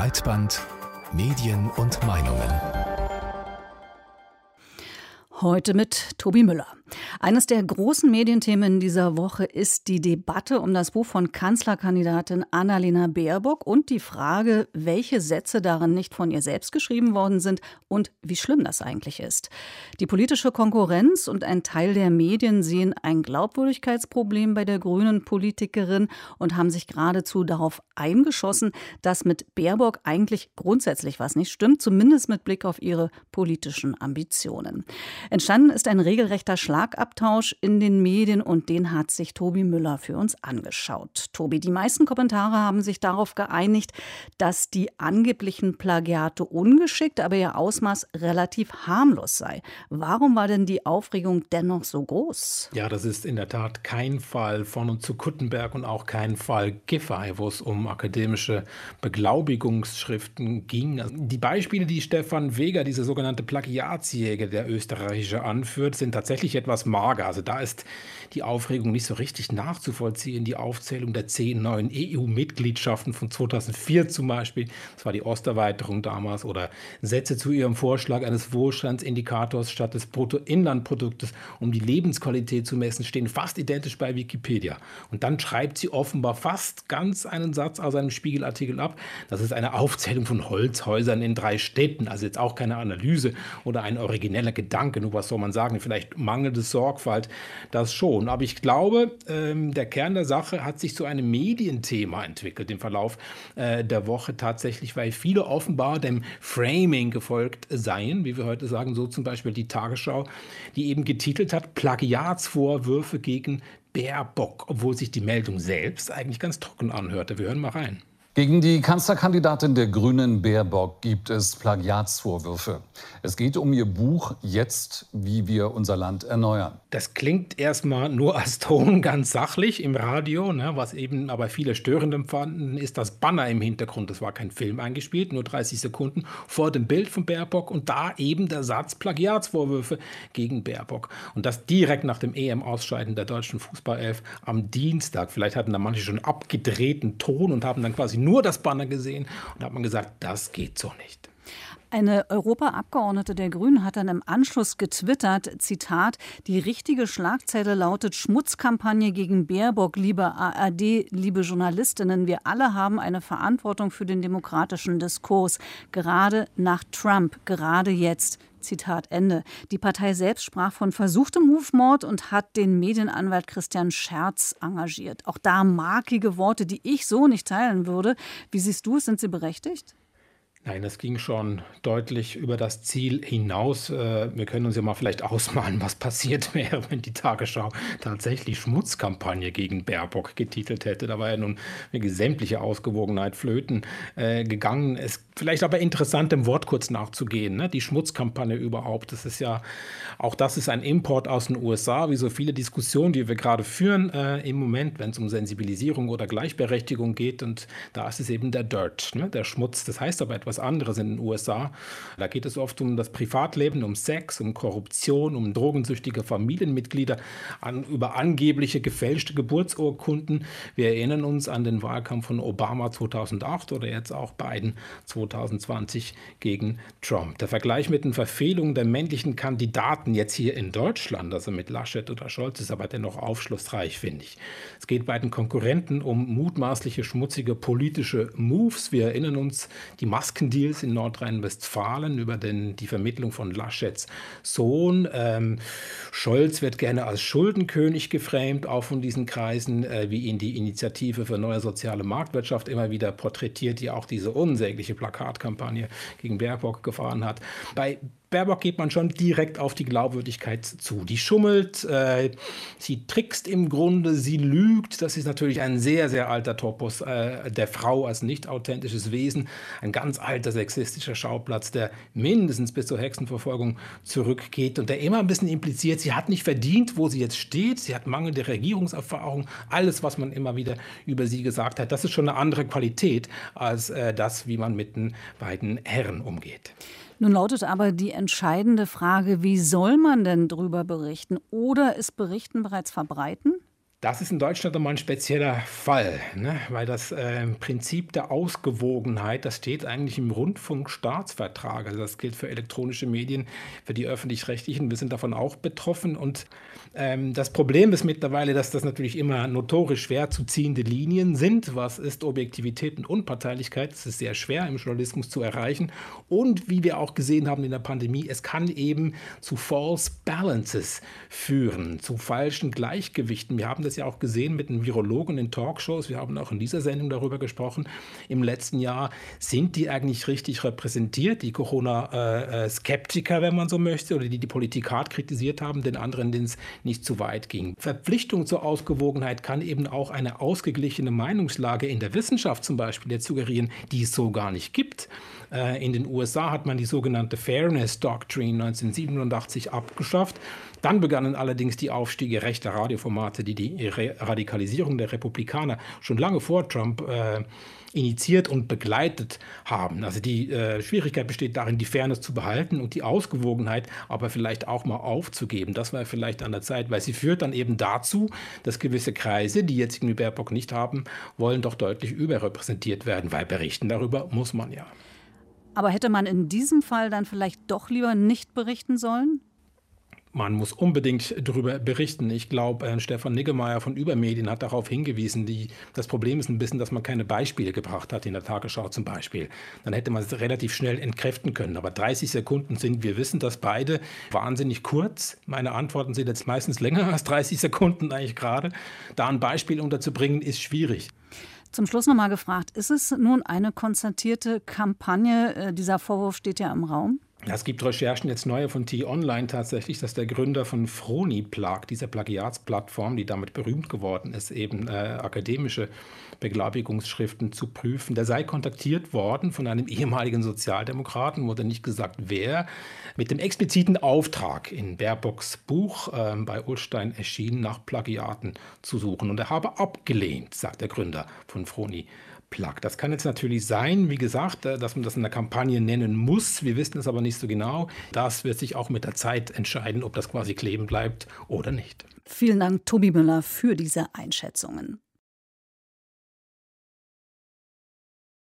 Breitband Medien und Meinungen. Heute mit Tobi Müller. Eines der großen Medienthemen dieser Woche ist die Debatte um das Buch von Kanzlerkandidatin Annalena Baerbock und die Frage, welche Sätze darin nicht von ihr selbst geschrieben worden sind und wie schlimm das eigentlich ist. Die politische Konkurrenz und ein Teil der Medien sehen ein Glaubwürdigkeitsproblem bei der grünen Politikerin und haben sich geradezu darauf eingeschossen, dass mit Baerbock eigentlich grundsätzlich was nicht stimmt, zumindest mit Blick auf ihre politischen Ambitionen. Entstanden ist ein regelrechter Schlag Schlagabtausch in den Medien und den hat sich Tobi Müller für uns angeschaut. Tobi, die meisten Kommentare haben sich darauf geeinigt, dass die angeblichen Plagiate ungeschickt, aber ihr Ausmaß relativ harmlos sei. Warum war denn die Aufregung dennoch so groß? Ja, das ist in der Tat kein Fall von und zu Kuttenberg und auch kein Fall Giffey, wo es um akademische Beglaubigungsschriften ging. Die Beispiele, die Stefan Weger, dieser sogenannte Plagiatsjäger, der österreichische, anführt, sind tatsächlich etwas etwas mager. Also da ist die Aufregung nicht so richtig nachzuvollziehen. Die Aufzählung der zehn neuen EU-Mitgliedschaften von 2004 zum Beispiel, das war die Osterweiterung damals, oder Sätze zu ihrem Vorschlag eines Wohlstandsindikators statt des Bruttoinlandproduktes, um die Lebensqualität zu messen, stehen fast identisch bei Wikipedia. Und dann schreibt sie offenbar fast ganz einen Satz aus einem Spiegelartikel ab. Das ist eine Aufzählung von Holzhäusern in drei Städten, also jetzt auch keine Analyse oder ein origineller Gedanke, nur was soll man sagen, vielleicht mangelnde mangelnde Sorgfalt, das schon. Aber ich glaube, ähm, der Kern der Sache hat sich zu einem Medienthema entwickelt im Verlauf äh, der Woche tatsächlich, weil viele offenbar dem Framing gefolgt seien, wie wir heute sagen, so zum Beispiel die Tagesschau, die eben getitelt hat, Plagiatsvorwürfe gegen Baerbock, obwohl sich die Meldung selbst eigentlich ganz trocken anhörte. Wir hören mal rein. Gegen die Kanzlerkandidatin der Grünen Baerbock gibt es Plagiatsvorwürfe. Es geht um ihr Buch Jetzt, wie wir unser Land erneuern. Das klingt erstmal nur als Ton ganz sachlich im Radio, ne, was eben aber viele störend empfanden, ist das Banner im Hintergrund. Das war kein Film eingespielt, nur 30 Sekunden vor dem Bild von Baerbock und da eben der Satz Plagiatsvorwürfe gegen Baerbock. Und das direkt nach dem EM-Ausscheiden der deutschen Fußballelf am Dienstag. Vielleicht hatten da manche schon abgedrehten Ton und haben dann quasi nur das Banner gesehen und hat man gesagt, das geht so nicht. Eine Europaabgeordnete der Grünen hat dann im Anschluss getwittert, Zitat, die richtige Schlagzeile lautet Schmutzkampagne gegen Baerbock, liebe ARD, liebe Journalistinnen. Wir alle haben eine Verantwortung für den demokratischen Diskurs, gerade nach Trump, gerade jetzt. Zitat Ende. Die Partei selbst sprach von versuchtem Rufmord und hat den Medienanwalt Christian Scherz engagiert. Auch da markige Worte, die ich so nicht teilen würde. Wie siehst du es? Sind sie berechtigt? Nein, das ging schon deutlich über das Ziel hinaus. Äh, wir können uns ja mal vielleicht ausmalen, was passiert wäre, wenn die Tagesschau tatsächlich Schmutzkampagne gegen Baerbock getitelt hätte. Da war ja nun sämtliche Ausgewogenheit flöten äh, gegangen. Es vielleicht aber interessant, dem Wort kurz nachzugehen. Ne? Die Schmutzkampagne überhaupt, das ist ja, auch das ist ein Import aus den USA, wie so viele Diskussionen, die wir gerade führen äh, im Moment, wenn es um Sensibilisierung oder Gleichberechtigung geht. Und da ist es eben der Dirt, ne? der Schmutz. Das heißt aber etwas anderes in den USA. Da geht es oft um das Privatleben, um Sex, um Korruption, um drogensüchtige Familienmitglieder, an, über angebliche gefälschte Geburtsurkunden. Wir erinnern uns an den Wahlkampf von Obama 2008 oder jetzt auch Biden 2020 gegen Trump. Der Vergleich mit den Verfehlungen der männlichen Kandidaten jetzt hier in Deutschland, also mit Laschet oder Scholz, ist aber dennoch aufschlussreich, finde ich. Es geht bei den Konkurrenten um mutmaßliche schmutzige politische Moves. Wir erinnern uns, die Masken Bankendeals in Nordrhein-Westfalen über den, die Vermittlung von Laschets Sohn. Ähm, Scholz wird gerne als Schuldenkönig geframed, auch von diesen Kreisen, äh, wie ihn die Initiative für neue soziale Marktwirtschaft immer wieder porträtiert, die auch diese unsägliche Plakatkampagne gegen Baerbock gefahren hat. Bei Baerbock geht man schon direkt auf die Glaubwürdigkeit zu. Die schummelt, äh, sie trickst im Grunde, sie lügt. Das ist natürlich ein sehr, sehr alter Topos äh, der Frau als nicht authentisches Wesen. Ein ganz alter sexistischer Schauplatz, der mindestens bis zur Hexenverfolgung zurückgeht und der immer ein bisschen impliziert, sie hat nicht verdient, wo sie jetzt steht. Sie hat mangelnde Regierungserfahrung. Alles, was man immer wieder über sie gesagt hat, das ist schon eine andere Qualität als äh, das, wie man mit den beiden Herren umgeht. Nun lautet aber die entscheidende Frage, wie soll man denn darüber berichten? Oder ist Berichten bereits verbreiten? Das ist in Deutschland nochmal ein spezieller Fall, ne? weil das äh, Prinzip der Ausgewogenheit, das steht eigentlich im Rundfunkstaatsvertrag. Also das gilt für elektronische Medien, für die öffentlich-rechtlichen. Wir sind davon auch betroffen. Und ähm, das Problem ist mittlerweile, dass das natürlich immer notorisch schwer zu ziehende Linien sind. Was ist Objektivität und Unparteilichkeit? Das ist sehr schwer im Journalismus zu erreichen. Und wie wir auch gesehen haben in der Pandemie, es kann eben zu False Balances führen, zu falschen Gleichgewichten. Wir haben das das ja auch gesehen mit den Virologen in Talkshows. Wir haben auch in dieser Sendung darüber gesprochen. Im letzten Jahr sind die eigentlich richtig repräsentiert, die Corona-Skeptiker, wenn man so möchte, oder die die Politik hart kritisiert haben, den anderen, denen es nicht zu weit ging. Verpflichtung zur Ausgewogenheit kann eben auch eine ausgeglichene Meinungslage in der Wissenschaft zum Beispiel suggerieren, die es so gar nicht gibt. Äh, in den USA hat man die sogenannte Fairness Doctrine 1987 abgeschafft. Dann begannen allerdings die Aufstiege rechter Radioformate, die die Radikalisierung der Republikaner schon lange vor Trump äh, initiiert und begleitet haben. Also die äh, Schwierigkeit besteht darin, die Fairness zu behalten und die Ausgewogenheit aber vielleicht auch mal aufzugeben. Das war vielleicht an der Zeit, weil sie führt dann eben dazu, dass gewisse Kreise, die jetzt irgendwie Baerbock nicht haben wollen, doch deutlich überrepräsentiert werden, weil berichten darüber muss man ja. Aber hätte man in diesem Fall dann vielleicht doch lieber nicht berichten sollen? Man muss unbedingt darüber berichten. Ich glaube, äh, Stefan Niggemeier von Übermedien hat darauf hingewiesen. Die, das Problem ist ein bisschen, dass man keine Beispiele gebracht hat, in der Tagesschau zum Beispiel. Dann hätte man es relativ schnell entkräften können. Aber 30 Sekunden sind, wir wissen das beide, wahnsinnig kurz. Meine Antworten sind jetzt meistens länger als 30 Sekunden eigentlich gerade. Da ein Beispiel unterzubringen, ist schwierig. Zum Schluss noch mal gefragt, ist es nun eine konstatierte Kampagne? Äh, dieser Vorwurf steht ja im Raum. Es gibt Recherchen jetzt neue von T-Online tatsächlich, dass der Gründer von Froni Plag, dieser Plagiatsplattform, die damit berühmt geworden ist, eben äh, akademische Beglaubigungsschriften zu prüfen, der sei kontaktiert worden von einem ehemaligen Sozialdemokraten, wurde nicht gesagt wer, mit dem expliziten Auftrag in Baerbocks Buch äh, bei Ulstein erschienen, nach Plagiaten zu suchen. Und er habe abgelehnt, sagt der Gründer von Froni Plug. Das kann jetzt natürlich sein, wie gesagt, äh, dass man das in der Kampagne nennen muss. Wir wissen es aber nicht so genau. Das wird sich auch mit der Zeit entscheiden, ob das quasi kleben bleibt oder nicht. Vielen Dank, Tobi Müller, für diese Einschätzungen.